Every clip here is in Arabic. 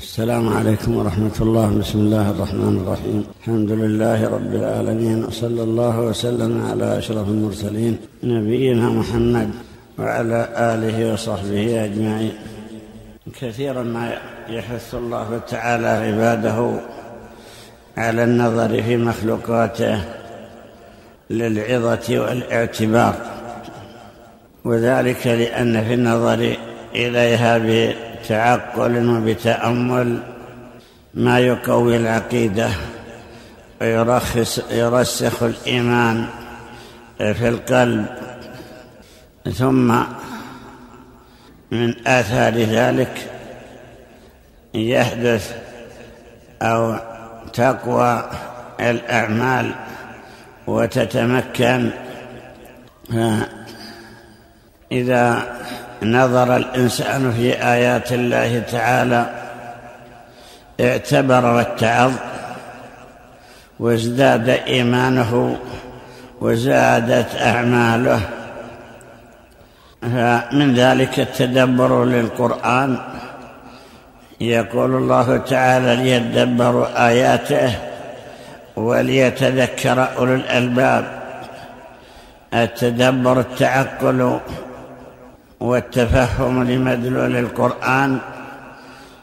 السلام عليكم ورحمة الله. بسم الله الرحمن الرحيم. الحمد لله رب العالمين وصلى الله وسلم على أشرف المرسلين نبينا محمد وعلى آله وصحبه أجمعين. كثيرا ما يحث الله تعالى عباده على النظر في مخلوقاته للعظة والاعتبار وذلك لأن في النظر إليها بتعقل وبتأمل ما يقوي العقيدة ويرخص يرسخ الإيمان في القلب. ثم من آثار ذلك يحدث أو تقوى الأعمال وتتمكن. إذا نظر الإنسان في آيات الله تعالى اعتبر واتعظ وازداد إيمانه وزادت أعماله. فمن ذلك التدبر للقرآن. يقول الله تعالى ليدبروا آياته وليتذكر أولو الألباب. التدبر التعقل والتفهم لمدلول القرآن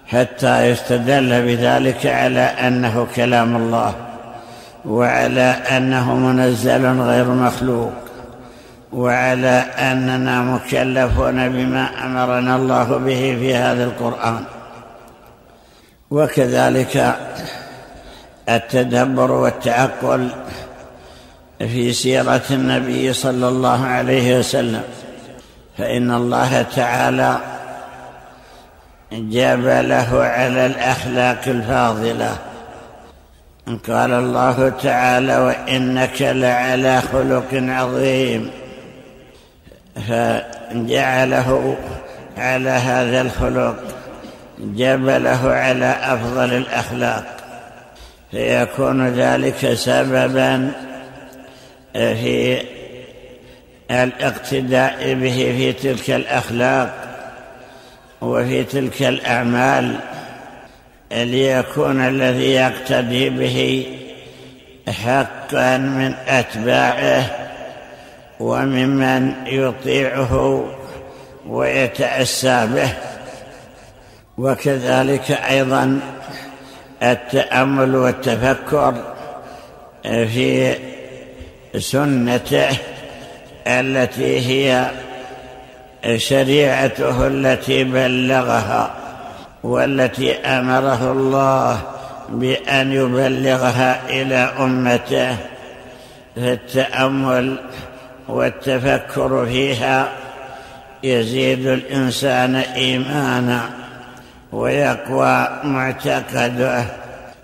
حتى يستدل بذلك على أنه كلام الله وعلى أنه منزل غير مخلوق وعلى أننا مكلفون بما أمرنا الله به في هذا القرآن. وكذلك التدبر والتعقل في سيرة النبي صلى الله عليه وسلم. فإن الله تعالى جبله على الأخلاق الفاضلة. قال الله تعالى وإنك لعلى خلق عظيم. فجعله على هذا الخلق جبله على أفضل الأخلاق. فيكون ذلك سببا في الاقتداء به في تلك الأخلاق وفي تلك الأعمال ليكون الذي يقتدي به حقا من أتباعه وممن يطيعه ويتأسى به. وكذلك أيضا التأمل والتفكر في سنته التي هي شريعته التي بلغها والتي أمره الله بأن يبلغها إلى أمته فالتامل والتفكر فيها يزيد الإنسان إيمانا ويقوى معتقده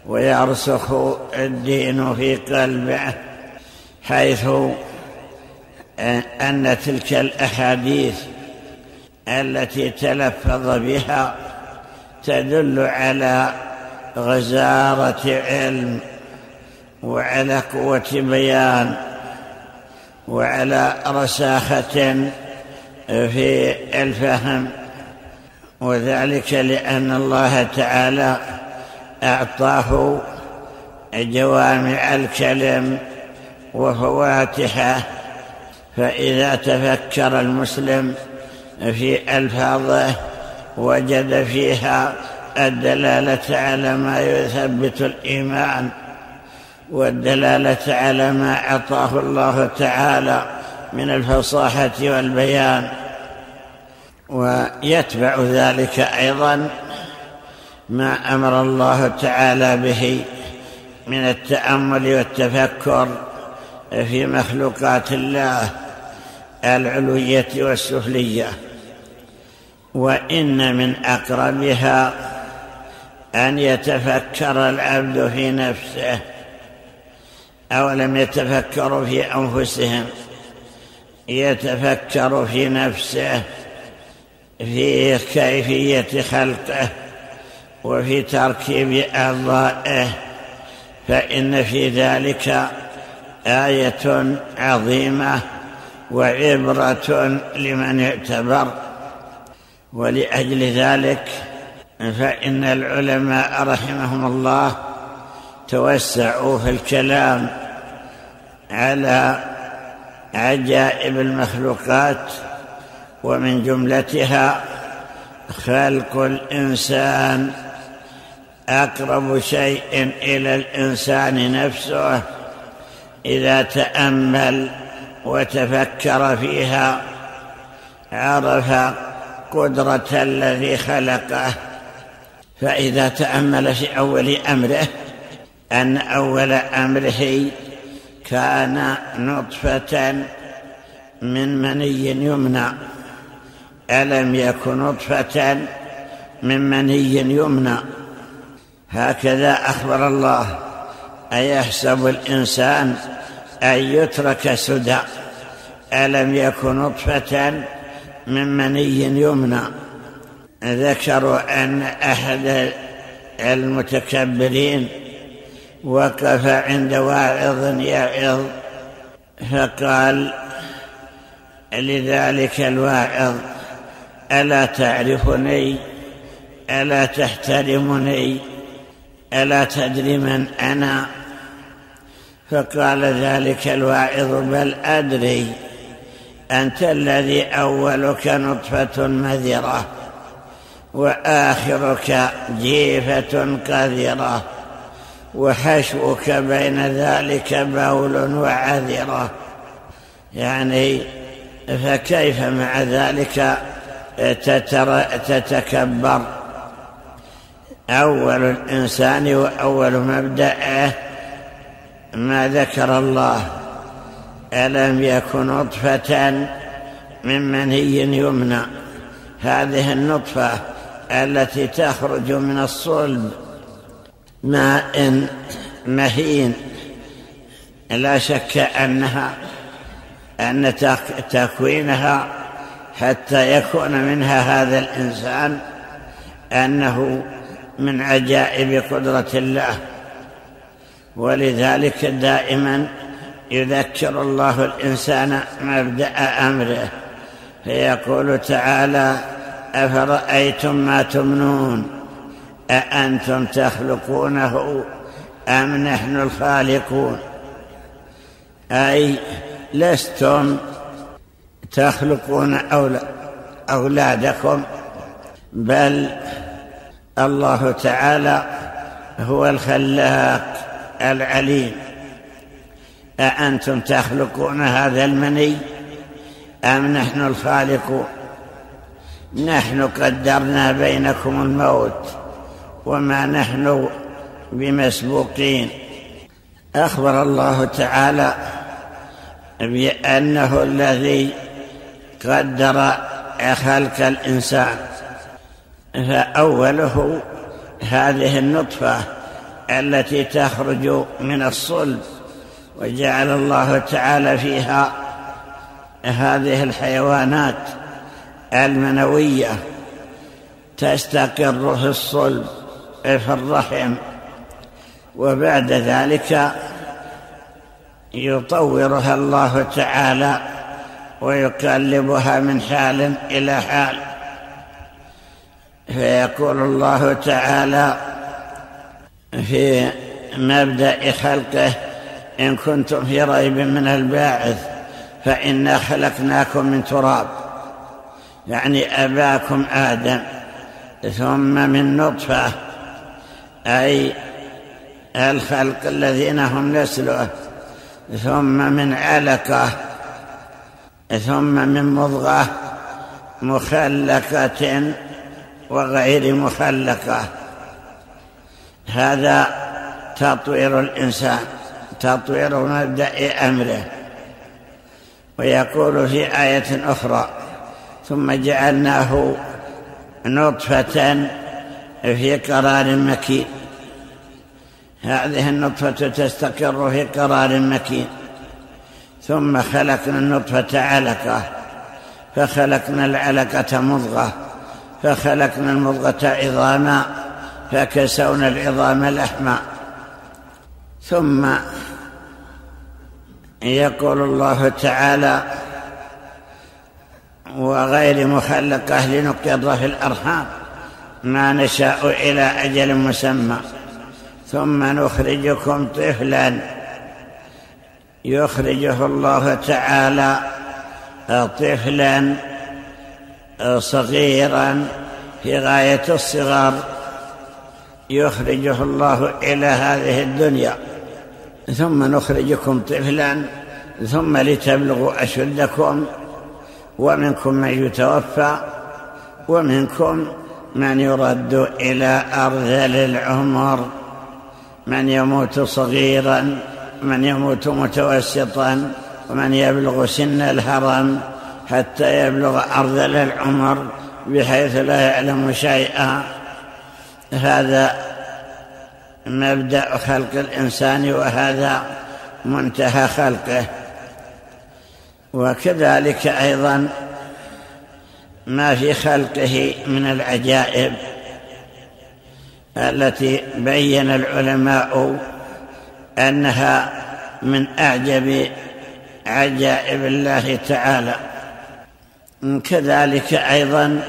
ويرسخ الدين في قلبه حيث أن تلك الأحاديث التي تلفظ بها تدل على غزارة علم وعلى قوة بيان وعلى رساخة في الفهم. وذلك لأن الله تعالى أعطاه جوامع الكلم وفواتحه فإذا تفكر المسلم في ألفاظه وجد فيها الدلالة على ما يثبت الإيمان والدلالة على ما أعطاه الله تعالى من الفصاحة والبيان ويتبع ذلك أيضا ما أمر الله تعالى به من التأمل والتفكر في مخلوقات الله العلوية والسفلية وإن من أقربها أن يتفكر العبد في نفسه أولم يتفكروا في أنفسهم يتفكر في نفسه في كيفية خلقه وفي تركيب أعضائه فإن في ذلك آية عظيمة. وعبرة لمن اعتبر. ولأجل ذلك فإن العلماء رحمهم الله توسعوا في الكلام على عجائب المخلوقات ومن جملتها خلق الإنسان أقرب شيء إلى الإنسان نفسه إذا تأمل وتفكر فيها عرف قدرة الذي خلقه. فإذا تأمل في أول أمره أن أول أمره كان نطفة من مني يمنى. ألم يكن نطفة من مني يمنى؟ هكذا أخبر الله. أيحسب الإنسان أن يترك سدى. ألم يكن نطفة من مني يمنى. ذكروا أن أحد المتكبرين وقف عند واعظ يعظ فقال لذلك الواعظ ألا تعرفني؟ ألا تحترمني؟ ألا تدري من أنا؟ فقال ذلك الواعظ بل أدري أنت الذي أولك نطفة مذرة وآخرك جيفة قذرة وحشوك بين ذلك بول وعذرة. يعني فكيف مع ذلك تتكبر؟ أول الإنسان وأول مبدأه ما ذكر الله ألم يكن نطفة من مني يمنى؟ هذه النطفة التي تخرج من الصلب. ماء مهين. لا شك أنها أن تكوينها حتى يكون منها هذا الإنسان أنه من عجائب قدرة الله. ولذلك دائما يذكر الله الإنسان مبدأ أمره فيقول تعالى أفرأيتم ما تمنون؟ أأنتم تخلقونه أم نحن الخالقون؟ أي لستم تخلقون أولادكم بل الله تعالى هو الخلاق. العليم أأنتم تخلقون هذا المني أم نحن الخالقون؟ نحن قدرنا بينكم الموت وما نحن بمسبوقين. أخبر الله تعالى بأنه الذي قدر خلق الإنسان. فأوله هذه النطفة التي تخرج من الصلب وجعل الله تعالى فيها هذه الحيوانات المنوية تستقر في الصلب في الرحم وبعد ذلك يطورها الله تعالى ويقلبها من حال إلى حال. فيقول الله تعالى في مبدأ خلقه إن كنتم في ريب من الباعث فإنا خلقناكم من تراب. يعني أباكم آدم ثم من نطفة أي الخلق الذين هم نسله ثم من علقة ثم من مضغة مخلقة وغير مخلقة. هذا تطوير الإنسان تطوير مبدأ أمره. ويقول في آية أخرى ثم جعلناه نطفة في قرار مكين. هذه النطفة تستقر في قرار مكين. ثم خلقنا النطفة علقة فخلقنا العلقة مضغة فخلقنا المضغة عظاما. فكسونا العظام لحما ثم يقول الله تعالى وغير مخلقة لنقر في الأرحام ما نشاء إلى أجل مسمى. ثم نخرجكم طفلا. يخرجه الله تعالى طفلا صغيرا في غاية الصغر يخرجه الله إلى هذه الدنيا. ثم نخرجكم طفلا ثم لتبلغوا أشدكم ومنكم من يتوفى ومنكم من يرد إلى أرذل العمر من يموت صغيرا من يموت متوسطا ومن يبلغ سن الهرم حتى يبلغ أرذل العمر بحيث لا يعلم شيئا. هذا مبدأ خلق الإنسان وهذا منتهى خلقه. وكذلك أيضا ما في خلقه من العجائب التي بين العلماء أنها من أعجب عجائب الله تعالى. كذلك أيضا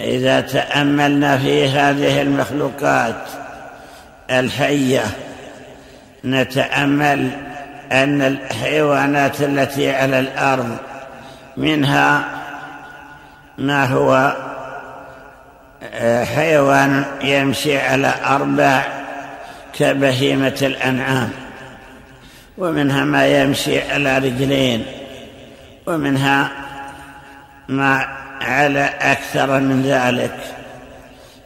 إذا تأملنا في هذه المخلوقات الحية نتأمل أن الحيوانات التي على الأرض منها ما هو آه، حيوان يمشي على أربع كبهيمة الأنعام ومنها ما يمشي على رجلين ومنها ما على أكثر من ذلك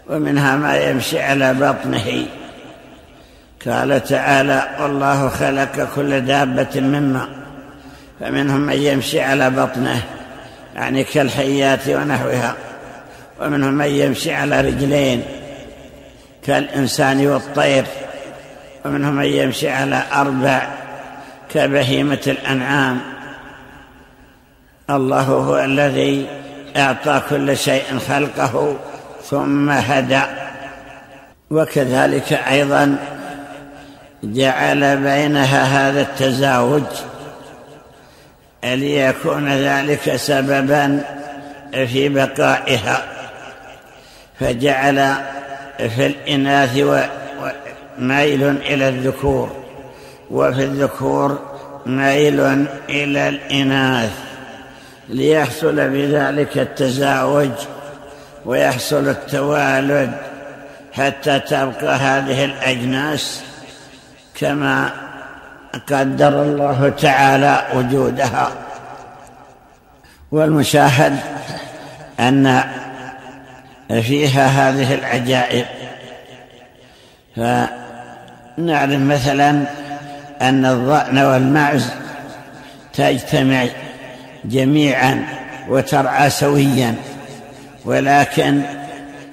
ومنها ما يمشي على بطنه. قال تعالى والله خلق كل دابة مما. فمنهم من يمشي على بطنه يعني كالحيات ونحوها. ومنهم من يمشي على رجلين كالإنسان والطير. ومنهم من يمشي على أربع كبهيمة الأنعام. الله هو الذي اعطى كل شيء خلقه ثم هدى. وكذلك أيضا جعل بينها هذا التزاوج ليكون ذلك سببا في بقائها. فجعل في الإناث ميل إلى الذكور وفي الذكور ميل إلى الإناث. ليحصل بذلك التزاوج ويحصل التوالد حتى تبقى هذه الأجناس كما قدر الله تعالى وجودها. والمشاهد أن فيها هذه العجائب. فنعلم مثلا أن الضأن والمعز تجتمع جميعا وترعى سويا. ولكن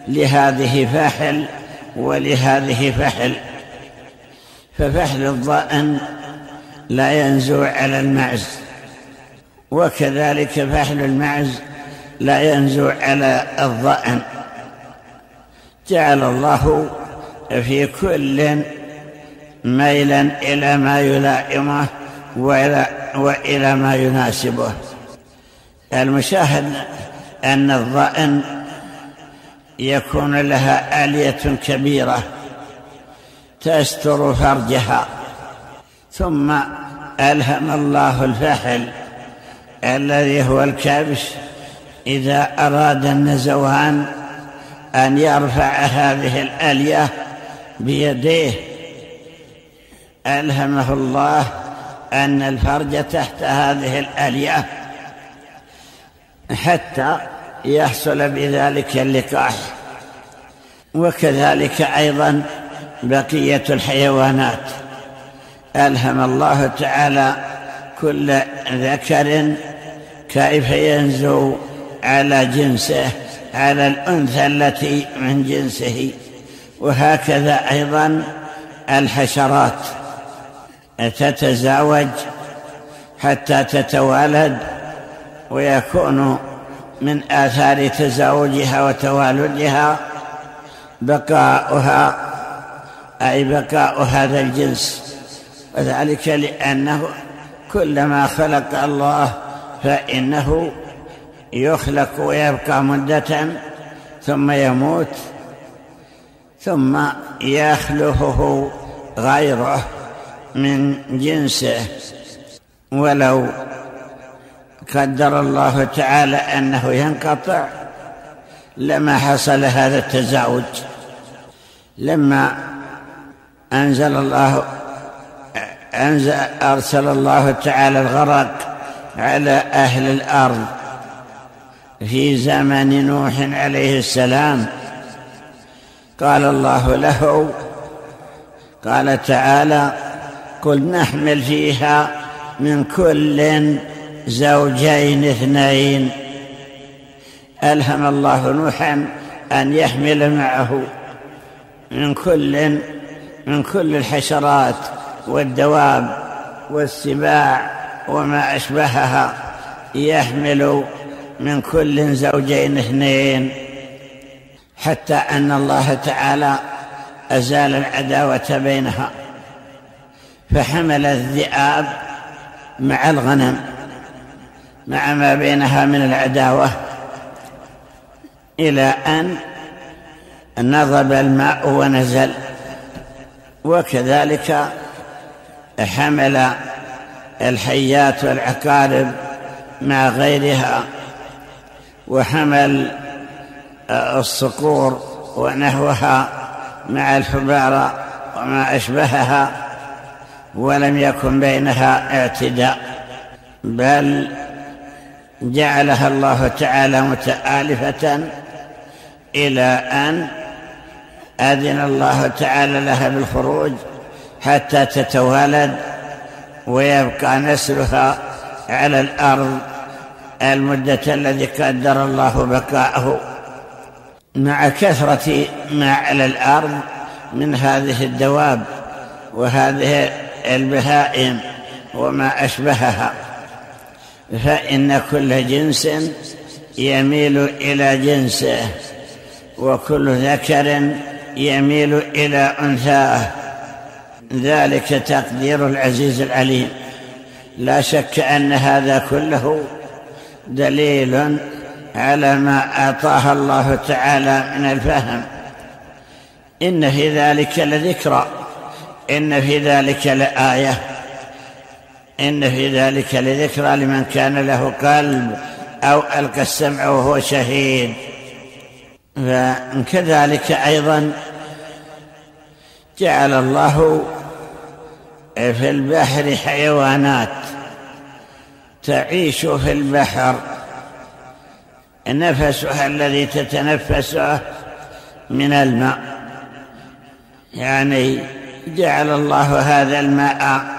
لهذه فحل ولهذه فحل. ففحل الضأن لا ينزو على المعز. وكذلك فحل المعز لا ينزو على الضأن. جعل الله في كل ميلا إلى ما يلائمه وإلى ما يناسبه. المشاهد أن الضأن يكون لها آلية كبيرة تستر فرجها ثم ألهم الله الفحل الذي هو الكبش إذا أراد النزوان أن يرفع هذه الآلية بيديه. ألهمه الله أن الفرج تحت هذه الآلية حتى يحصل بذلك اللقاح. وكذلك أيضا بقية الحيوانات. ألهم الله تعالى كل ذكر كيف ينزو على جنسه على الأنثى التي من جنسه. وهكذا أيضا الحشرات. تتزاوج حتى تتوالد ويكون من آثار تزاوجها وتوالدها بقاؤها أي بقاء هذا الجنس. وذلك لأنه كلما خلق الله فإنه يخلق ويبقى مدة ثم يموت ثم يخلفه غيره من جنسه. ولو قدر الله تعالى أنه ينقطع لما حصل هذا التزاوج. لما أنزل الله أنزل أرسل الله تعالى الغرق على أهل الأرض في زمن نوح عليه السلام. قال الله له قال تعالى قل نحمل فيها من كل زوجين اثنين. ألهم الله نوحا أن يحمل معه من كل من كل الحشرات والدواب والسباع وما أشبهها يحمل من كل زوجين اثنين. حتى أن الله تعالى أزال العداوة بينها فحمل الذئاب مع الغنم. مع ما بينها من العداوة إلى أن نضب الماء ونزل وكذلك حمل الحيات والعقارب مع غيرها وحمل الصقور ونحوها مع الحبارة وما أشبهها ولم يكن بينها اعتداء بل جعلها الله تعالى متآلفة إلى أن أذن الله تعالى لها بالخروج حتى تتوالد ويبقى نسلها على الأرض المدة الذي قدر الله بقاءه مع كثرة ما على الأرض من هذه الدواب وهذه البهائم وما أشبهها. فإن كل جنس يميل إلى جنسه وكل ذكر يميل إلى أنثاه. ذلك تقدير العزيز العليم. لا شك أن هذا كله دليل على ما أعطاها الله تعالى من الفهم. إن في ذلك لذكرى. إن في ذلك لآية. إن في ذلك لذكرى لمن كان له قلب أو ألقى السمع وهو شهيد. فكذلك أيضا جعل الله في البحر حيوانات تعيش في البحر. نفسها الذي تتنفسه من الماء. يعني جعل الله هذا الماء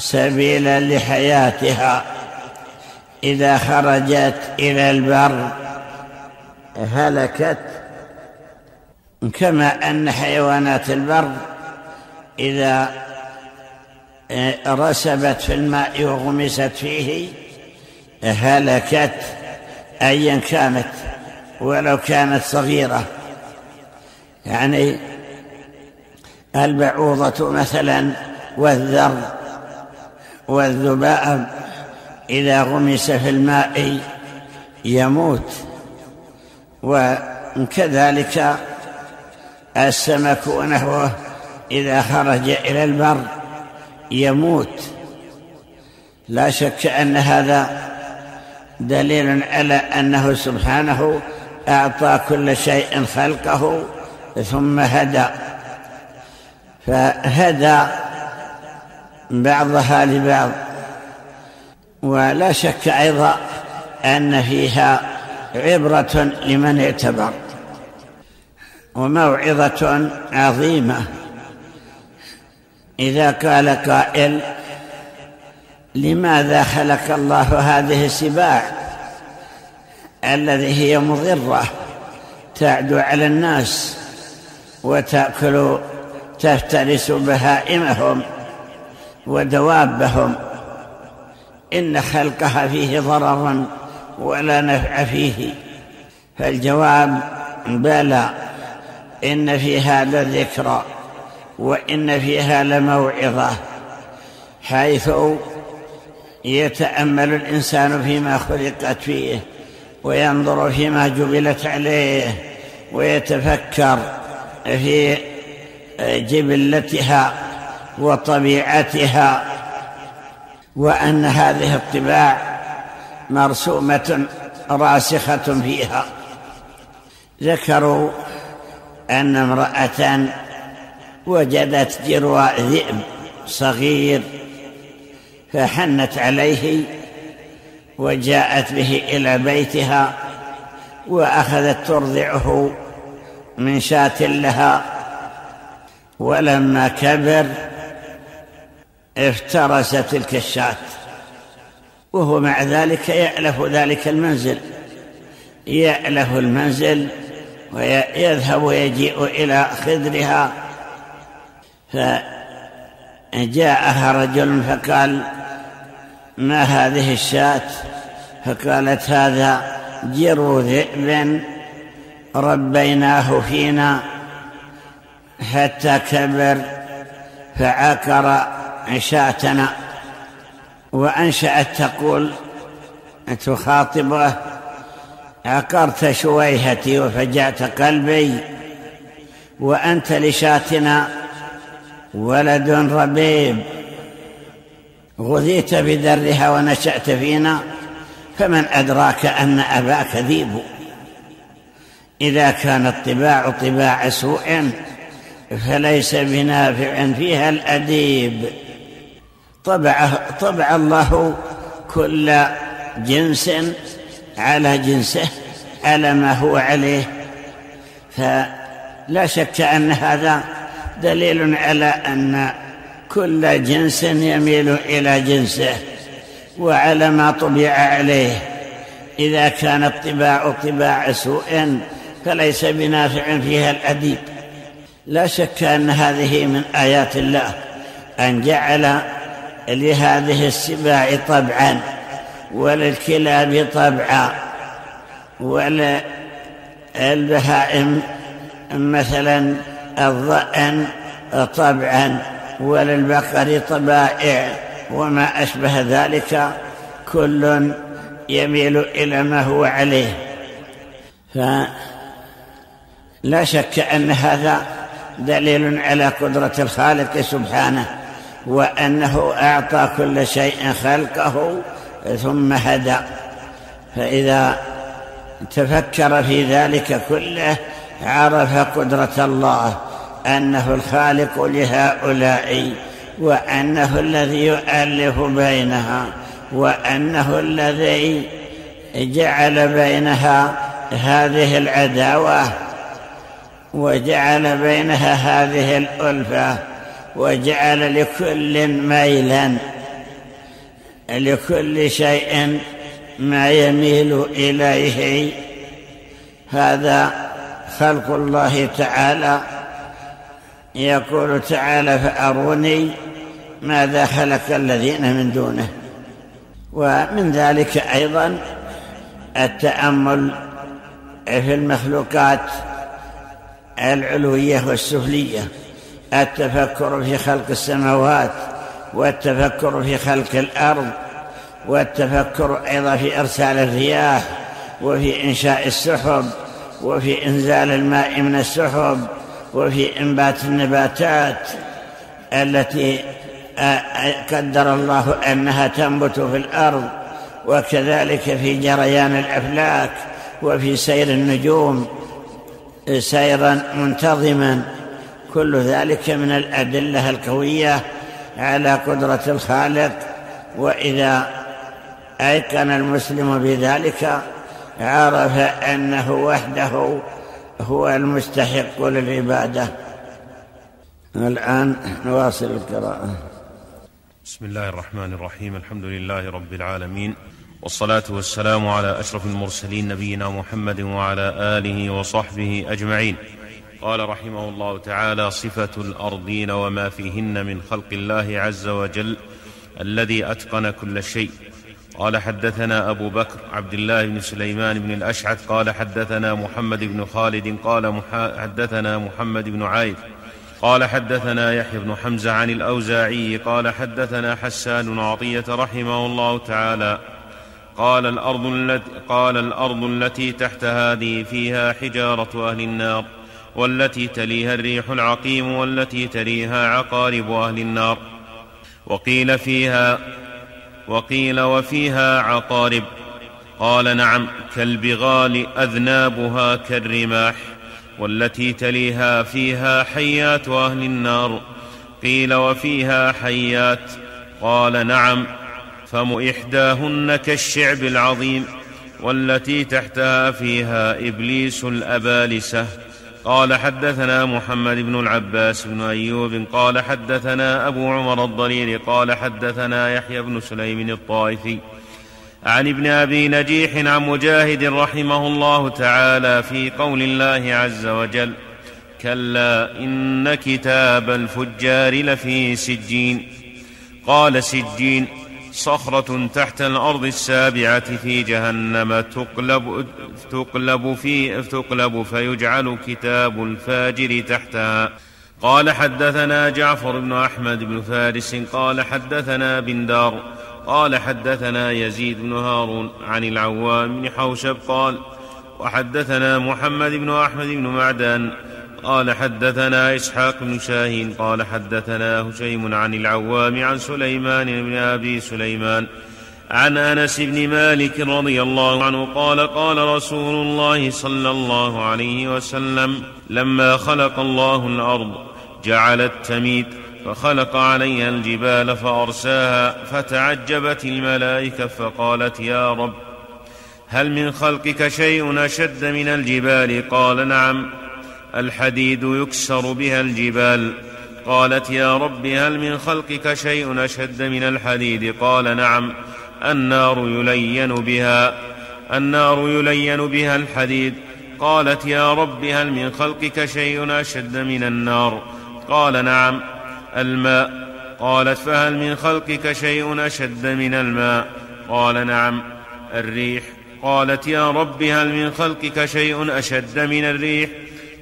سبيلا لحياتها. إذا خرجت إلى البر هلكت. كما أن حيوانات البر إذا رسبت في الماء وغمست فيه هلكت. أيا كانت ولو كانت صغيرة. يعني البعوضة مثلا والذر. والذباب إذا غمس في الماء يموت. وكذلك السمك ونحوه إذا خرج إلى البر يموت. لا شك أن هذا دليل على أنه سبحانه أعطى كل شيء خلقه ثم هدى. فهدى بعضها لبعض. ولا شك أيضا أن فيها عبرة لمن اعتبر. وموعظة عظيمة. إذا قال قائل لماذا خلق الله هذه السباع الذي هي مضرة تعدو على الناس وتأكل تفترس بهائمهم؟ ودوابهم. إن خلقها فيه ضررا ولا نفع فيه. فالجواب بلى. إن في هذا ذكرى وإن فيها لموعظة. حيث يتأمل الإنسان فيما خلقت فيه وينظر فيما جبلت عليه ويتفكر في جبلتها. وطبيعتها وأن هذه الطباع مرسومة راسخة فيها. ذكروا أن امرأة وجدت جرواء ذئب صغير فحنت عليه وجاءت به إلى بيتها وأخذت ترضعه من شاة لها. ولما كبر افترس تلك الشاة. وهو مع ذلك يألف ذلك المنزل. يألف المنزل ويذهب ويجيء إلى خدرها. فجاءها رجل فقال ما هذه الشاة؟ فقالت هذا جرو ذئب ربيناه فينا حتى كبر فعكر شاتنا وأنشأت تقول تخاطبه عقرت شويهتي وفجعت قلبي وأنت لشاتنا ولد ربيب. غذيت بدرها ونشأت فينا فمن أدراك أن أباك ذيب؟ إذا كانت طباع طباع سوء فليس بنافع فيها الأديب. طبع, طبع الله كل جنس على جنسه على ما هو عليه. فلا شك أن هذا دليل على أن كل جنس يميل إلى جنسه وعلى ما طبع عليه. إذا كانت طباع طباع سوء فليس بنافع فيها الأديب. لا شك أن هذه من آيات الله أن جعل لهذه السباع طبعا وللكلاب طبعا وللبهائم مثلا الضأن طبعا وللبقر طبائع وما أشبه ذلك كل يميل إلى ما هو عليه. فلا شك أن هذا دليل على قدرة الخالق سبحانه. وأنه أعطى كل شيء خلقه ثم هدى. فإذا تفكر في ذلك كله عرف قدرة الله أنه الخالق لهؤلاء وأنه الذي يؤلف بينها وأنه الذي جعل بينها هذه العداوة وجعل بينها هذه الألفة. وجعل لكل ميلا لكل شيء ما يميل إليه. هذا خلق الله تعالى. يقول تعالى فأروني ماذا خلق الذين من دونه. ومن ذلك أيضا التأمل في المخلوقات العلوية والسفلية. التفكر في خلق السماوات والتفكر في خلق الأرض والتفكر أيضا في إرسال الرياح وفي إنشاء السحب وفي إنزال الماء من السحب وفي إنبات النباتات التي قدر الله أنها تنبت في الأرض وكذلك في جريان الأفلاك وفي سير النجوم سيرا منتظما. كل ذلك من الأدلة القوية على قدرة الخالق وإذا أيقن المسلم بذلك عرف أنه وحده هو المستحق للعبادة. الآن نواصل القراءة. بسم الله الرحمن الرحيم الحمد لله رب العالمين والصلاة والسلام على أشرف المرسلين نبينا محمد وعلى آله وصحبه أجمعين. قال رحمه الله تعالى صفة الأرضين وما فيهن من خلق الله عز وجل الذي أتقن كل شيء. قال حدثنا أبو بكر عبد الله بن سليمان بن الأشعث قال حدثنا محمد بن خالد قال حدثنا محمد بن عايد قال حدثنا يحيى بن حمزة عن الأوزاعي قال حدثنا حسان عطية رحمه الله تعالى قال الأرض التي, قال الأرض التي تحت هذه فيها حجارة أهل النار. والتي تليها الريح العقيم والتي تليها عقارب أهل النار. وقيل فيها وقيل وفيها عقارب. قال نعم كالبغال أذنابها كالرماح والتي تليها فيها حيات أهل النار. قيل وفيها حيات. قال نعم فم إحداهن كالشعب العظيم والتي تحتها فيها إبليس الأبالسة. قال حدثنا محمد بن العباس بن أيوب قال حدثنا أبو عمر الضرير قال حدثنا يحيى بن سليم الطائفي عن ابن أبي نجيح عن مجاهد رحمه الله تعالى في قول الله عز وجل كلا إن كتاب الفجار لفي سجين. قال سجين صخرة تحت الأرض السابعة في جهنم تقلب تقلب في تقلب فيجعل كتاب الفاجر تحتها. قال حدثنا جعفر بن أحمد بن فارس قال حدثنا بن دار قال حدثنا يزيد بن هارون عن العوام بن حوشب قال وحدثنا محمد بن أحمد بن معدان قال حدثنا إسحاق بن شاهين قال حدثنا هشيم عن العوام عن سليمان بن أبي سليمان عن أنس بن مالك رضي الله عنه قال قال رسول الله صلى الله عليه وسلم لما خلق الله الأرض جعلت تميد فخلق عليها الجبال فأرساها فتعجبت الملائكة فقالت يا رب هل من خلقك شيء أشد من الجبال؟ قال نعم الحديد يكسر بها الجبال. قالت يا رب هل من خلقك شيء أشد من الحديد؟ قال نعم النار يلين بها النار يلين بها الحديد. قالت يا رب هل من خلقك شيء أشد من النار؟ قال نعم الماء. قالت فهل من خلقك شيء أشد من الماء؟ قال نعم الريح. قالت يا رب هل من خلقك شيء أشد من الريح؟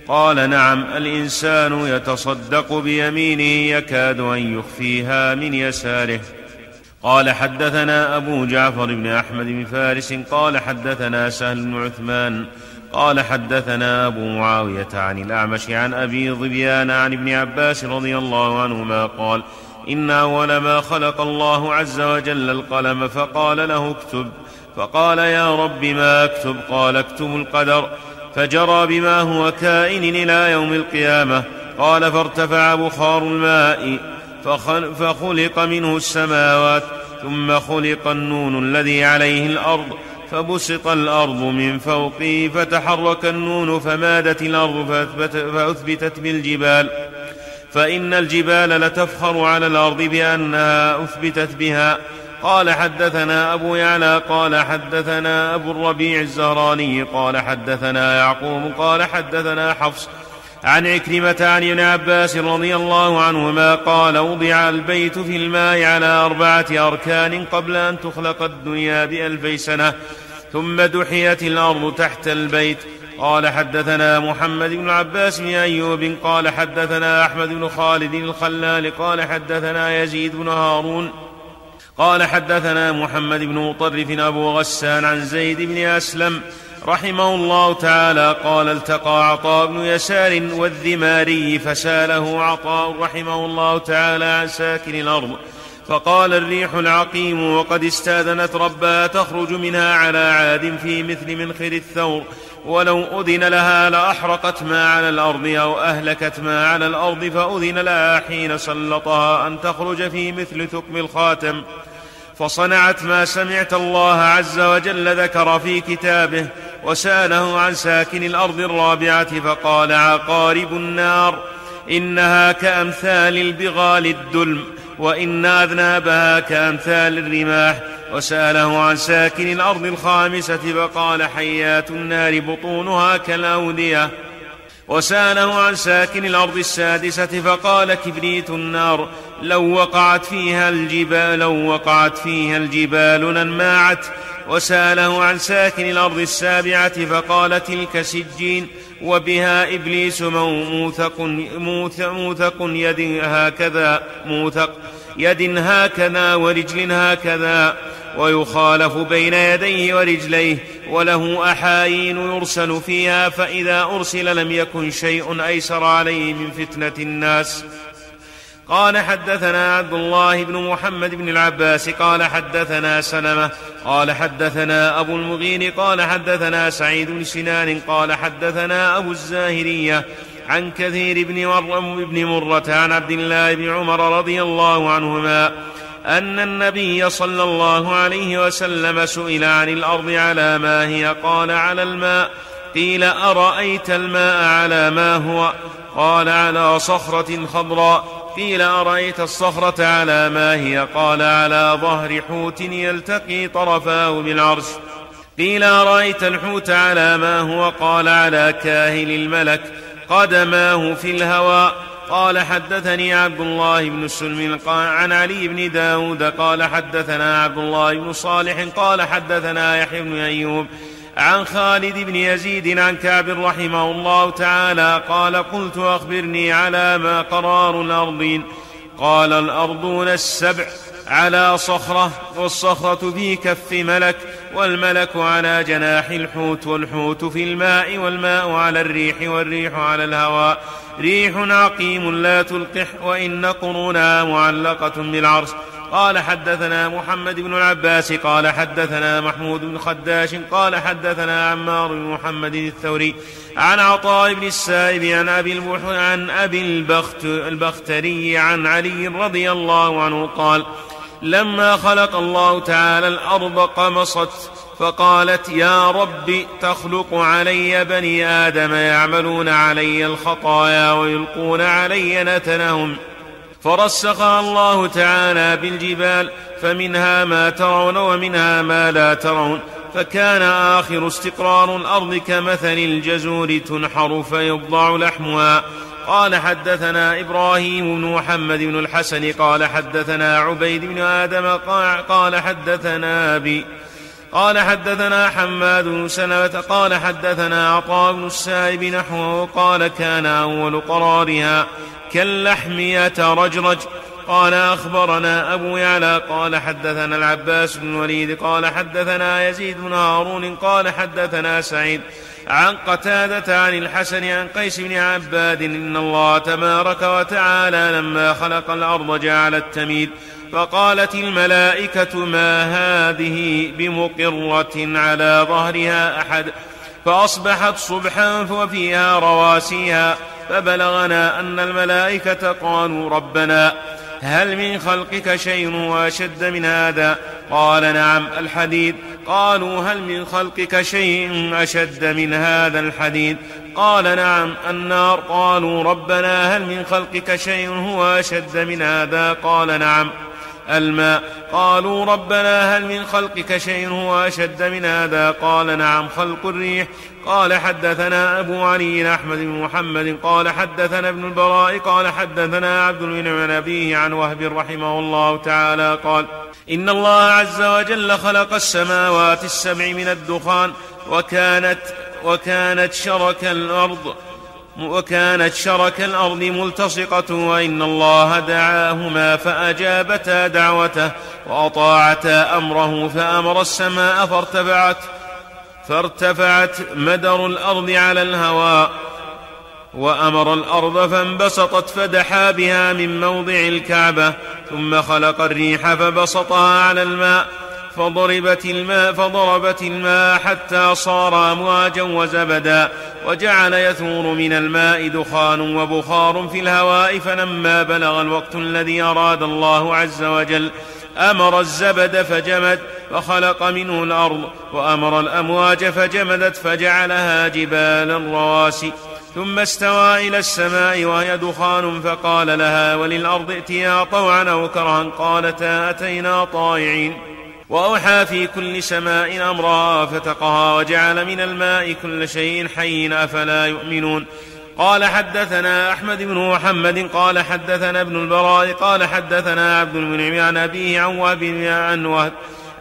قال نعم الإنسان يتصدق بيمينه يكاد أن يخفيها من يساره. قال حدثنا أبو جعفر بن أحمد بن فارس قال حدثنا سهل بن عثمان قال حدثنا أبو معاوية عن الأعمش عن أبي ظبيان عن ابن عباس رضي الله عنهما قال إن أول ما خلق الله عز وجل القلم فقال له اكتب. فقال يا رب ما أكتب؟ قال اكتب القدر. فجرى بما هو كائن إلى يوم القيامة. قال فارتفع بخار الماء فخلق منه السماوات ثم خلق النون الذي عليه الأرض فبسط الأرض من فوقه فتحرك النون فمادت الأرض فأثبت فأثبتت بالجبال. فإن الجبال لتفخر على الأرض بأنها أثبتت بها قال حدثنا أبو يعلى قال حدثنا أبو الربيع الزهراني قال حدثنا يعقوب قال حدثنا حفص عن عكرمة عن ابن عباس رضي الله عنهما قال وضع البيت في الماء على أربعة أركان قبل أن تخلق الدنيا بألفي سنة ثم دحيت الأرض تحت البيت. قال حدثنا محمد بن عباس بن أيوب قال حدثنا أحمد بن خالد الخلال قال حدثنا يزيد بن هارون. قال حدثنا محمد بن مطرف أبو غسان عن زيد بن أسلم رحمه الله تعالى قال التقى عطاء بن يسار والذماري فساله عطاء رحمه الله تعالى عن ساكن الأرض فقال الريح العقيم وقد استاذنت ربها تخرج منها على عاد في مثل منخر الثور ولو أذن لها لأحرقت ما على الأرض أو أهلكت ما على الأرض فأذن لها حين سلطها أن تخرج في مثل ثقب الخاتم. فصنعت ما سمعت الله عز وجل ذكر في كتابه وسأله عن ساكن الأرض الرابعة فقال عقارب النار إنها كأمثال البغال الدلم وإن أذنابها كأمثال الرماح وسأله عن ساكن الأرض الخامسة فقال حيات النار بطونها كالأودية. وسأله عن ساكن الأرض السادسة فقال كبريت النار. لو وقعت فيها الجبال لو وقعت فيها الجبال لانماعت. وسأله عن ساكن الأرض السابعة فقال تلك سجين. وبها إبليس موثق موثق يد هكذا موثق. يد هكذا ورجل هكذا ويخالف بين يديه ورجليه وله أحايين يرسل فيها فإذا أرسل لم يكن شيء أيسر عليه من فتنة الناس. قال حدثنا عبد الله بن محمد بن العباس قال حدثنا سلمة قال حدثنا أبو المغير قال حدثنا سعيد بن سنان قال حدثنا أبو الزاهرية عن كثير بن مرة, بن مرة عن عبد الله بن عمر رضي الله عنهما أن النبي صلى الله عليه وسلم سئل عن الأرض على ما هي. قال على الماء. قيل أرأيت الماء على ما هو؟ قال على صخرة خضراء. قيل أرأيت الصخرة على ما هي؟ قال على ظهر حوت يلتقي طرفاه بالعرش. قيل أرأيت الحوت على ما هو؟ قال على كاهل الملك. قدماه في الهواء قال حدثني عبد الله بن السلم عن علي بن داود قال حدثنا عبد الله بن صالح قال حدثنا يحيى بن أيوب عن خالد بن يزيد عن كعب رحمه الله تعالى قال قلت أخبرني على ما قرار الأرضين قال الأرضون السبع على صخرة والصخرة في كف ملك والملك على جناح الحوت والحوت في الماء والماء على الريح والريح على الهواء ريح عقيم لا تلقح وإن قرونها معلقة بالعرش. قال حدثنا محمد بن العباس قال حدثنا محمود بن خداش قال حدثنا عمار بن محمد الثوري. عن عطاء بن السائب عن أبي, عن أبي البخت البختري عن علي رضي الله عنه قال لما خلق الله تعالى الأرض قمصت فقالت يا رب تخلق علي بني آدم يعملون علي الخطايا ويلقون علي نتنهم. فرسخها الله تعالى بالجبال فمنها ما ترون ومنها ما لا ترون. فكان آخر استقرار الأرض كمثل الجزور تنحر فيضع لحمها. قال حدثنا إبراهيم بن محمد بن الحسن قال حدثنا عبيد بن آدم قال حدثنا أبي قال حدثنا حماد بن سلمة قال حدثنا عطاء بن السائب نحوه قال كان أول قرارها كاللحم يترجرج قال أخبرنا أبو يعلى قال حدثنا العباس بن الوليد قال حدثنا يزيد بن هارون قال حدثنا سعيد عن قتادة عن الحسن عن قيس بن عباد إن الله تبارك وتعالى لما خلق الأرض جعل التميد فقالت الملائكة ما هذه بمقرة على ظهرها أحد فأصبحت صبحا وفيها رواسيها فبلغنا أن الملائكة قالوا ربنا هل من خلقك شيء وأشد من هذا؟ قال نعم الحديد. قالوا هل من خلقك شيء أشد من هذا الحديد؟ قال نعم النار. قالوا ربنا هل من خلقك شيء هو أشد من هذا؟ قال نعم. الماء قالوا ربنا هل من خلقك شيء هو أشد من هذا قال نعم خلق الريح قال حدثنا أبو علي أحمد بن محمد قال حدثنا ابن البراء قال حدثنا عبد المنعم عن أبيه عن وهب رحمه الله تعالى قال إن الله عز وجل خلق السماوات السبع من الدخان وكانت وكانت شرك الأرض وكانت شرك الأرض ملتصقة وإن الله دعاهما فأجابتا دعوته وأطاعتا أمره فأمر السماء فارتفعت فارتفعت مدر الأرض على الهواء وأمر الأرض فانبسطت فدحا بها من موضع الكعبة ثم خلق الريح فبسطها على الماء فضربت الماء فضربت الماء حتى صار أمواجا وزبدا وجعل يثور من الماء دخان وبخار في الهواء فلما بلغ الوقت الذي أراد الله عز وجل أمر الزبد فجمد فخلق منه الأرض وأمر الأمواج فجمدت فجعلها جبالا رواسي. ثم استوى إلى السماء وهي دخان فقال لها وللأرض ائتيا طوعا أو كرها قالتا أتينا طائعين. وأوحى في كل سماء امرها فتقها وجعل من الماء كل شيء حي أفلا يؤمنون. قال حدثنا أحمد بن محمد قال حدثنا ابن البراء قال حدثنا عبد المنعم عن أبيه عن وهب عن وهب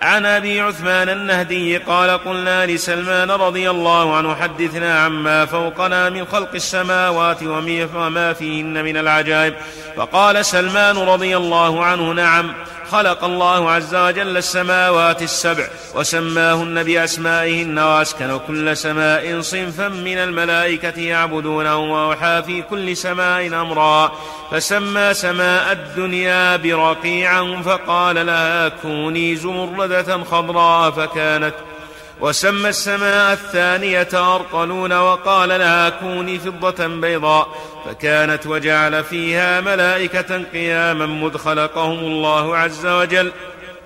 عن أبي عثمان النهدي قال قلنا لسلمان رضي الله عنه حدثنا عما فوقنا من خلق السماوات وما فيهن من العجائب. فقال سلمان رضي الله عنه نعم. خلق الله عز وجل السماوات السبع وسماهن بأسمائهن وأسكن كل سماء صنفا من الملائكة يعبدونه وأوحى في كل سماء أمرا فسمى سماء الدنيا برقيعا فقال لها كوني زمردة خضراء فكانت وسمى السماء الثانية أرقلون وقال لها كوني فضة بيضاء فكانت وجعل فيها ملائكة قياما مذ خلقهم الله عز وجل.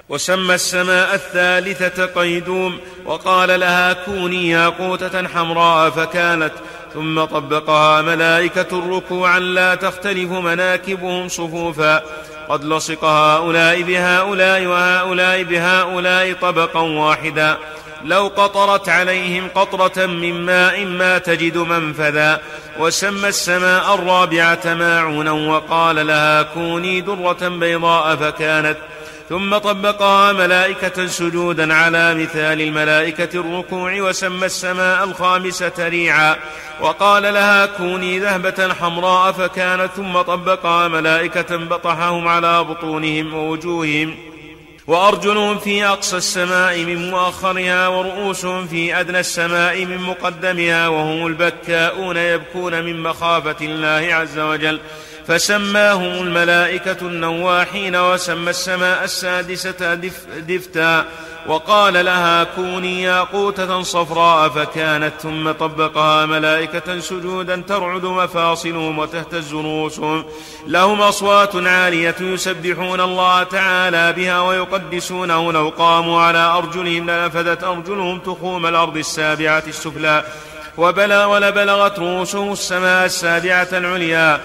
وسمى السماء الثالثة قيدوم وقال لها كوني ياقوتة حمراء فكانت ثم طبقها ملائكة ركوعا لا تختلف مناكبهم صفوفا. قد لصق هؤلاء بهؤلاء وهؤلاء بهؤلاء طبقا واحدا. لو قطرت عليهم قطرة من ماء ما تجد منفذا وسمى السماء الرابعة ماعونا وقال لها كوني درة بيضاء فكانت. ثم طبقها ملائكة سجودا على مثال الملائكة الركوع وسمى السماء الخامسة ريعا وقال لها كوني ذهبة حمراء فكانت. ثم طبقها ملائكة بطحهم على بطونهم ووجوههم. وأرجلهم في أقصى السماء من مؤخرها ورؤوسهم في أدنى السماء من مقدمها وهم البكاؤون يبكون من مخافة الله عز وجل. فسماهم الملائكة النواحين وسمى السماء السادسة دف دفتا. وقال لها كوني ياقوتة صفراء فكانت ثم طبقها ملائكة سجودا ترعد مفاصلهم وتهتز رؤوسهم لهم أصوات عالية يسبحون الله تعالى بها ويقدسونه. لو قاموا على أرجلهم لنفذت أرجلهم تخوم الأرض السابعة السفلى. وبلغ ولبلغت رؤوسهم السماء السابعة العليا.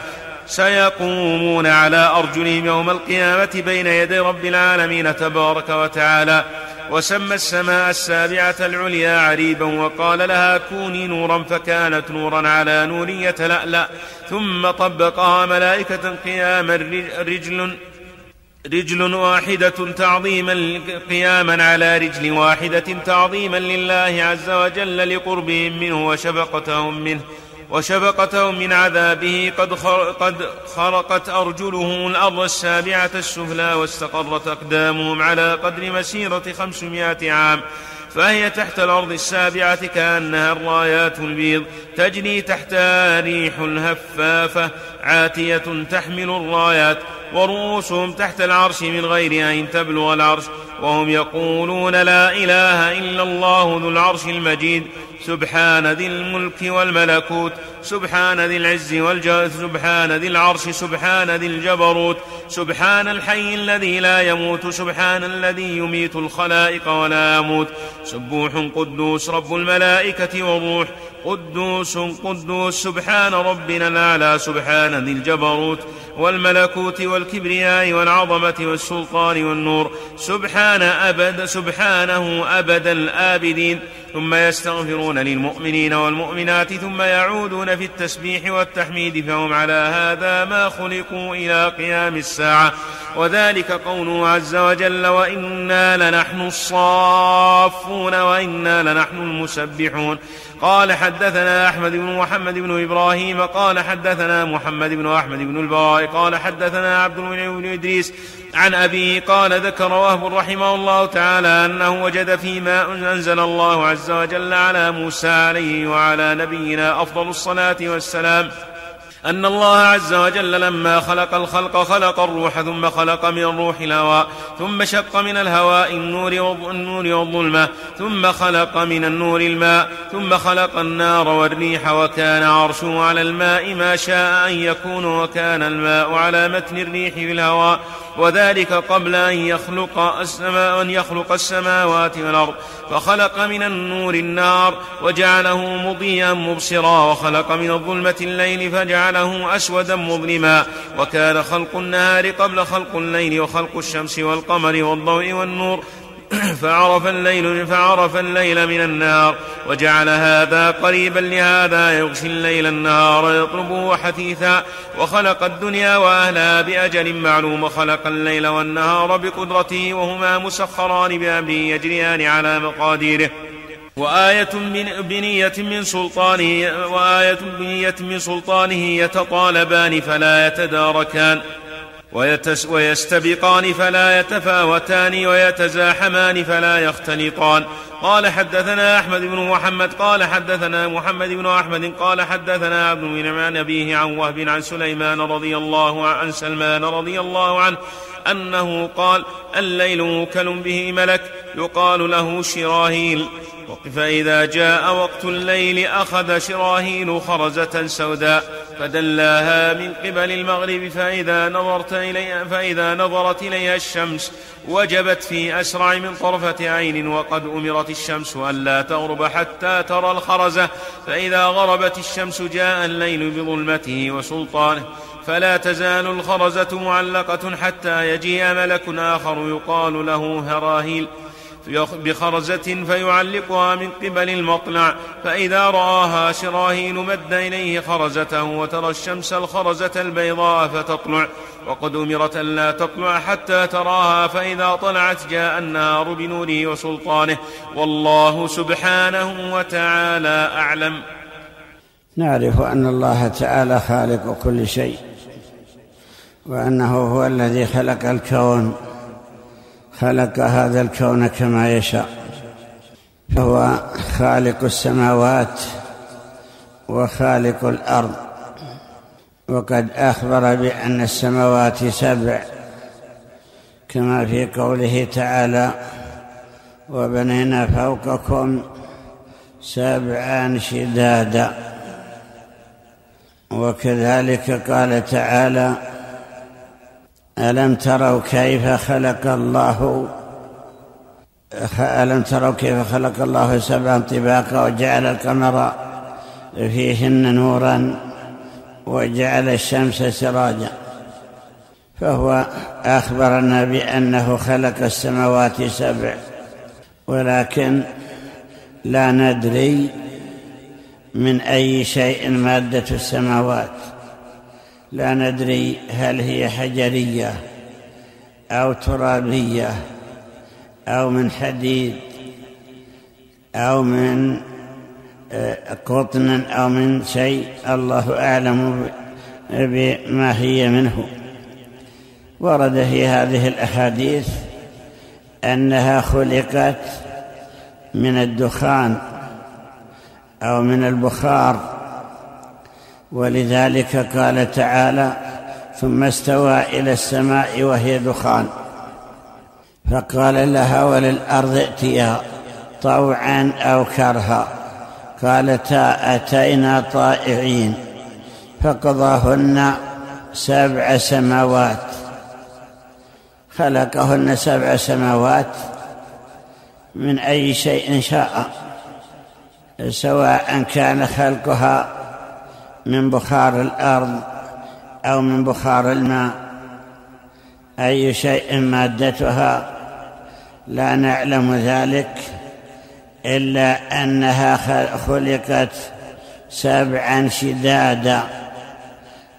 سيقومون على أرجلهم يوم القيامة بين يدي رب العالمين تبارك وتعالى. وسمى السماء السابعة العليا عريبا وقال لها كوني نورا فكانت نورا على نور يتلألأ ثم طبقها ملائكة قياما رجل رجل واحدة تعظيما قياما على رجل واحدة تعظيما لله عز وجل لقربهم منه وشفقتهم منه. وشفقتهم من عذابه قد, قد خرقت أرجلهم الأرض السابعة السفلى واستقرت أقدامهم على قدر مسيرة خمسمائة عام فهي تحت الأرض السابعة كأنها الرايات البيض تجري تحتها ريح هفافة عاتية تحمل الرايات ورؤوسهم تحت العرش من غير أن تبلغ العرش وهم يقولون لا إله إلا الله ذو العرش المجيد سبحان ذي الملك والملكوت سبحان ذي العز والجلال سبحان ذي العرش سبحان ذي الجبروت سبحان الحي الذي لا يموت سبحان الذي يميت الخلائق ولا يموت. سبوح قدوس رب الملائكة والروح قدوس قدوس سبحان ربنا الأعلى سبحان ذي الجبروت والملكوت والكبرياء والعظمة والسلطان والنور. سبحان أبد سبحانه أبد الآبدين. ثم يستغفرون للمؤمنين والمؤمنات ثم يعودون في التسبيح والتحميد فهم على هذا ما خلقوا إلى قيام الساعة. وذلك قوله عز وجل وإنا لنحن الصافون وإنا لنحن المسبحون. قال حدثنا أحمد بن محمد بن إبراهيم قال حدثنا محمد بن أحمد بن البراء قال حدثنا عبد المنعم بن إدريس عن أبيه قال ذكر وهب رحمه الله تعالى أنه وجد فيما أنزل الله عز وجل على موسى عليه وعلى نبينا أفضل الصلاة والسلام أن الله عز وجل لما خلق الخلق خلق الروح ثم خلق من الروح الهواء ثم شق من الهواء النور والظلمة ثم خلق من النور الماء ثم خلق النار والريح وكان عرشه على الماء ما شاء أن يكون وكان الماء على متن الريح في الهواء. وذلك قبل أن يخلق السماء أن يخلق السماوات والأرض. فخلق من النور النار وجعله مضيا مبصرا. وخلق من الظلمة الليل فجعله أسودا مظلما. وكان خلق النهار قبل خلق الليل وخلق الشمس والقمر والضوء والنور. فعرف الليل فعرف الليل من النهار وجعل هذا قريبا لهذا يغشي الليل النهار يطلبه حثيثا وخلق الدنيا وأهلها بأجل معلوم وخلق الليل والنهار بقدرته وهما مسخران بأمره يجريان على مقاديره وآية بنية من سلطانه وآية بنية من سلطانه يتطالبان فلا يتداركان ويستبقان فلا يتفاوتان ويتزاحمان فلا يختلطان قال حدثنا أحمد بن محمد قال حدثنا محمد بن أحمد قال حدثنا عبد بن عن أبيه عن وهب عن سليمان رضي الله عن سلمان رضي الله عنه أنه قال الليل موكل به ملك يقال له شراهيل. فإذا جاء وقت الليل أخذ شراهيل خرزة سوداء فدلاها من قبل المغرب فإذا نظرت إليها فإذا نظرت إليها الشمس وجبت في أسرع من طرفة عين وقد أمرت الشمس ألا تغرب حتى ترى الخرزة. فإذا غربت الشمس جاء الليل بظلمته وسلطانه. فلا تزال الخرزة معلقة حتى يجيء ملك آخر يقال له هراهيل. بخرزة فيعلقها من قبل المطلع. فإذا رآها شراهيل مد إليه خرزته وترى الشمس الخرزة البيضاء فتطلع. وقد أمرت ألا تطلع حتى تراها فإذا طلعت جاء النار بنوره وسلطانه. والله سبحانه وتعالى أعلم. نعرف أن الله تعالى خالق كل شيء. وأنه هو الذي خلق الكون خلق هذا الكون كما يشاء. فهو خالق السماوات وخالق الأرض. وقد أخبر بأن السماوات سبع كما في قوله تعالى وبنينا فوقكم سبعا شدادا. وكذلك قال تعالى ألم تروا كيف خلق الله؟ ألم تروا كيف خلق الله سبعا طباقا وجعل القمر فيهن نورا وجعل الشمس سراجا؟ فهو أخبرنا بأنه خلق السماوات سبع ولكن لا ندري من أي شيء مادة السماوات. لا ندري هل هي حجرية أو ترابية أو من حديد أو من آه، قطن أو من شيء الله أعلم بما هي منه. ورد في هذه الأحاديث أنها خلقت من الدخان أو من البخار. ولذلك قال تعالى ثم استوى إلى السماء وهي دخان فقال لها وللأرض ائتيا طوعا أو كرها قالتا أتينا طائعين فقضاهن سبع سماوات. خلقهن سبع سماوات من أي شيء شاء سواء كان خلقها من بخار الأرض أو من بخار الماء. أي شيء مادتها لا نعلم ذلك إلا أنها خلقت سبعا شدادا.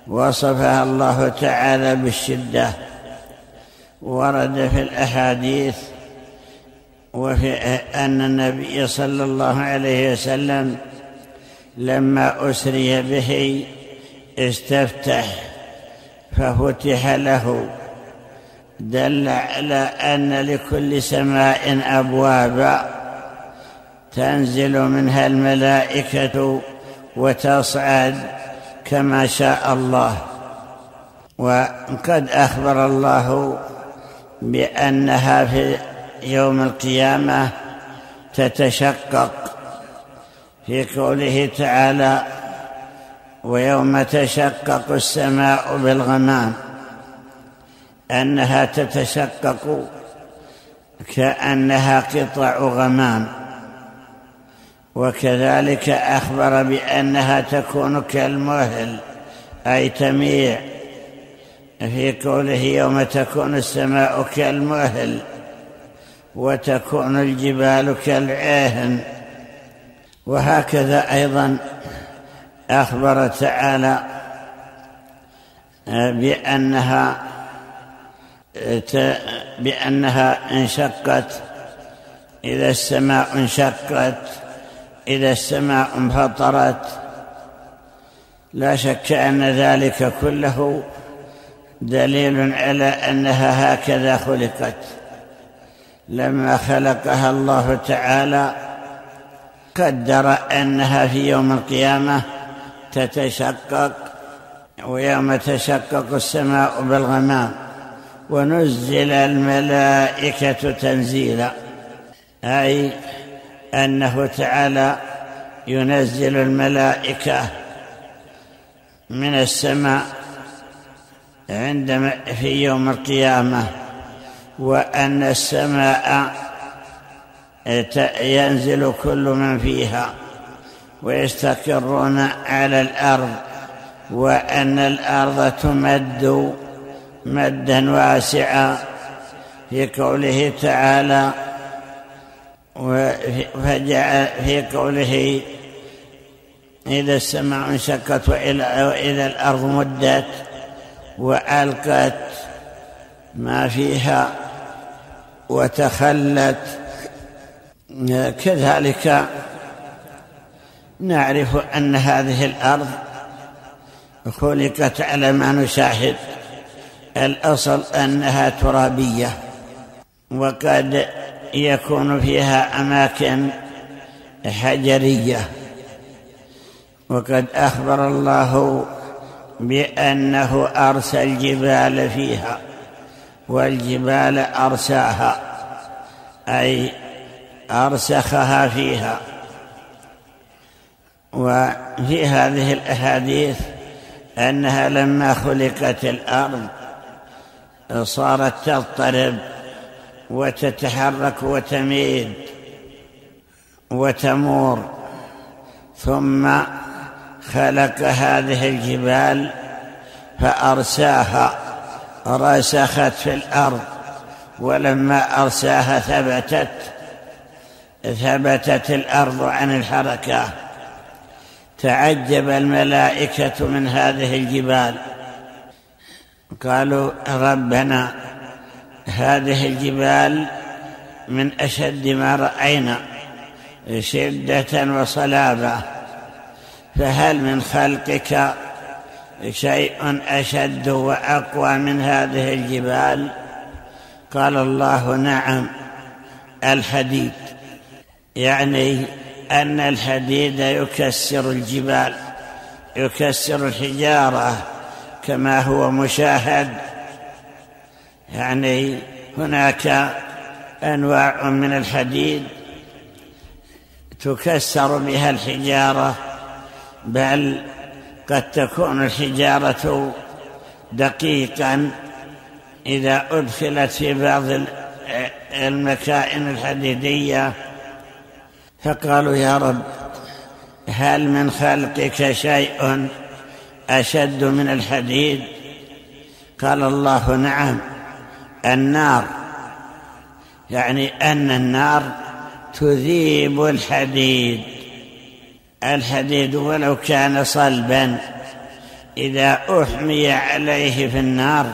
وصفها الله تعالى بالشدة. ورد في الأحاديث وفي أن النبي صلى الله عليه وسلم لما أسري به استفتح ففتح له. دل على أن لكل سماء أبوابا تنزل منها الملائكة وتصعد كما شاء الله. وقد أخبر الله بأنها في يوم القيامة تتشقق. في قوله تعالى ويوم تشقق السماء بالغمام أنها تتشقق كأنها قطع غمام. وكذلك أخبر بأنها تكون كالمهل أي تميع. في قوله يوم تكون السماء كالمهل وتكون الجبال كالعهن. وهكذا أيضا أخبر تعالى آه، بأنها بأنها انشقت إذا السماء انشقت إذا السماء انفطرت. لا شك أن ذلك كله دليل على أنها هكذا خلقت. لما خلقها الله تعالى قدر أنها في يوم القيامة تتشقق ويوم تشقق السماء بالغمام ونزل الملائكة تنزيلا. أي أنه تعالى ينزل الملائكة من السماء عندما في يوم القيامة وأن السماء ينزل كل من فيها ويستقرون على الأرض وأن الأرض تمد مدا واسعا في قوله تعالى وفجعل في قوله إذا السماء انشقت وإذا الأرض مدت وألقت ما فيها وتخلت كذلك نعرف أن هذه الأرض خلقت على ما نشاهد. الأصل أنها ترابية وقد يكون فيها أماكن حجرية. وقد أخبر الله بأنه أرسى الجبال فيها والجبال أرساها أي أرسخها فيها. وفي هذه الأحاديث أنها لما خلقت الأرض صارت تضطرب وتتحرك وتميد وتمور ثم خلق هذه الجبال فأرساها رسخت في الأرض ولما أرساها ثبتت ثبتت الأرض عن الحركة. تعجب الملائكة من هذه الجبال. قالوا ربنا هذه الجبال من أشد ما رأينا شدة وصلابة. فهل من خلقك شيء أشد وأقوى من هذه الجبال؟ قال الله نعم الحديد. يعني أن الحديد يكسر الجبال يكسر الحجارة كما هو مشاهد. يعني هناك أنواع من الحديد تكسر بها الحجارة بل قد تكون الحجارة دقيقا إذا أدخلت في بعض المكائن الحديدية. فقالوا يا رب هل من خلقك شيء أشد من الحديد? قال الله نعم النار. يعني أن النار تذيب الحديد. الحديد ولو كان صلبا إذا أحمي عليه في النار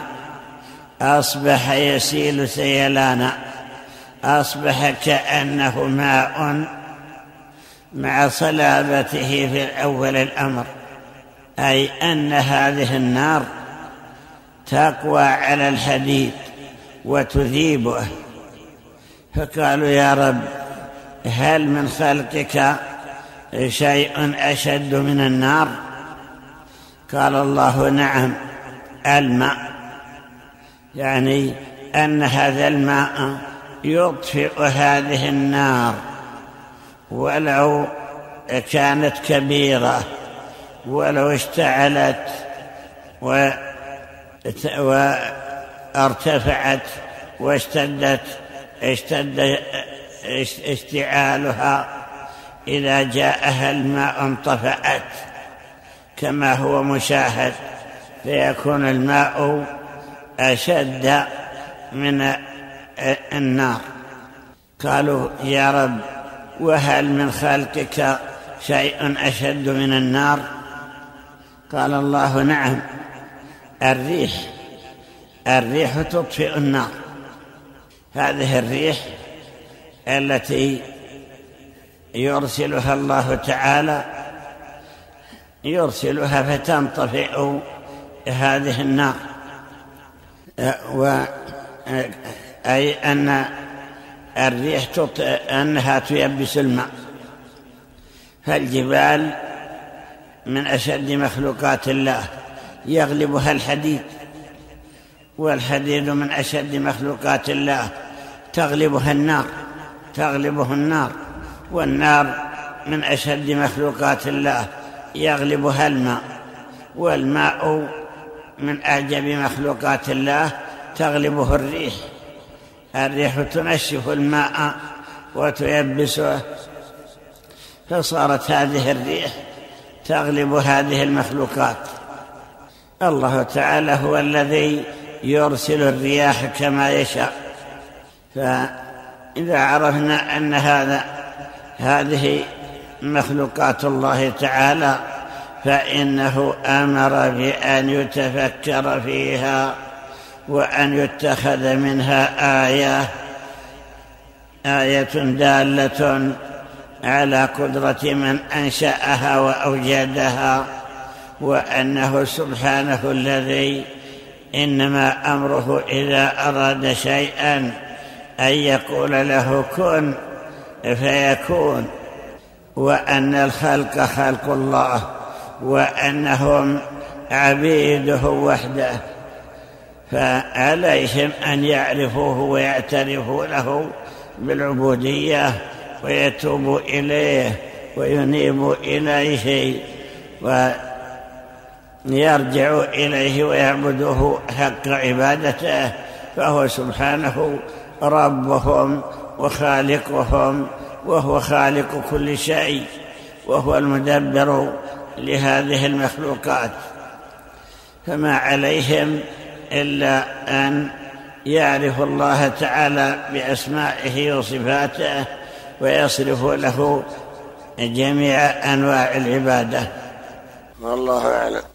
أصبح يسيل سيلانا أصبح كأنه ماء مع صلابته في أول الأمر أي أن هذه النار تقوى على الحديد وتذيبه. فقالوا يا رب هل من خلقك شيء أشد من النار؟ قال الله نعم الماء. يعني أن هذا الماء يطفئ هذه النار. ولو كانت كبيرة ولو اشتعلت وارتفعت واشتدت اشتد اشتعالها إذا جاءها الماء انطفأت كما هو مشاهد فيكون الماء أشد من النار. قالوا يا رب وهل من خلقك شيء أشد من النار؟ قال الله نعم. الريح الريح تطفئ النار. هذه الريح التي يرسلها الله تعالى يرسلها فتنطفئ هذه النار. و أي أن الريح أنها تيبس الماء. فالجبال من أشد مخلوقات الله يغلبها الحديد والحديد من أشد مخلوقات الله تغلبها النار تغلبه النار والنار من أشد مخلوقات الله يغلبها الماء. والماء من أعجب مخلوقات الله تغلبه الريح. الريح تنشف الماء وتيبسه فصارت هذه الريح تغلب هذه المخلوقات. الله تعالى هو الذي يرسل الرياح كما يشاء. فإذا عرفنا أن هذا هذه مخلوقات الله تعالى فإنه أمر بأن يتفكر فيها. وأن يتخذ منها آية آية دالة على قدرة من أنشأها وأوجدها وأنه سبحانه الذي إنما أمره إذا أراد شيئا أن يقول له كن فيكون وأن الخلق خلق الله وأنهم عبيده وحده. فعليهم أن يعرفوه ويعترفوا له بالعبودية ويتوبوا إليه وينيبوا إليه ويرجعوا إليه ويعبدوه حق عبادته فهو سبحانه ربهم وخالقهم وهو خالق كل شيء وهو المدبر لهذه المخلوقات. فما عليهم إلا أن يعرف الله تعالى بأسمائه وصفاته ويصرف له جميع أنواع العبادة. والله أعلم.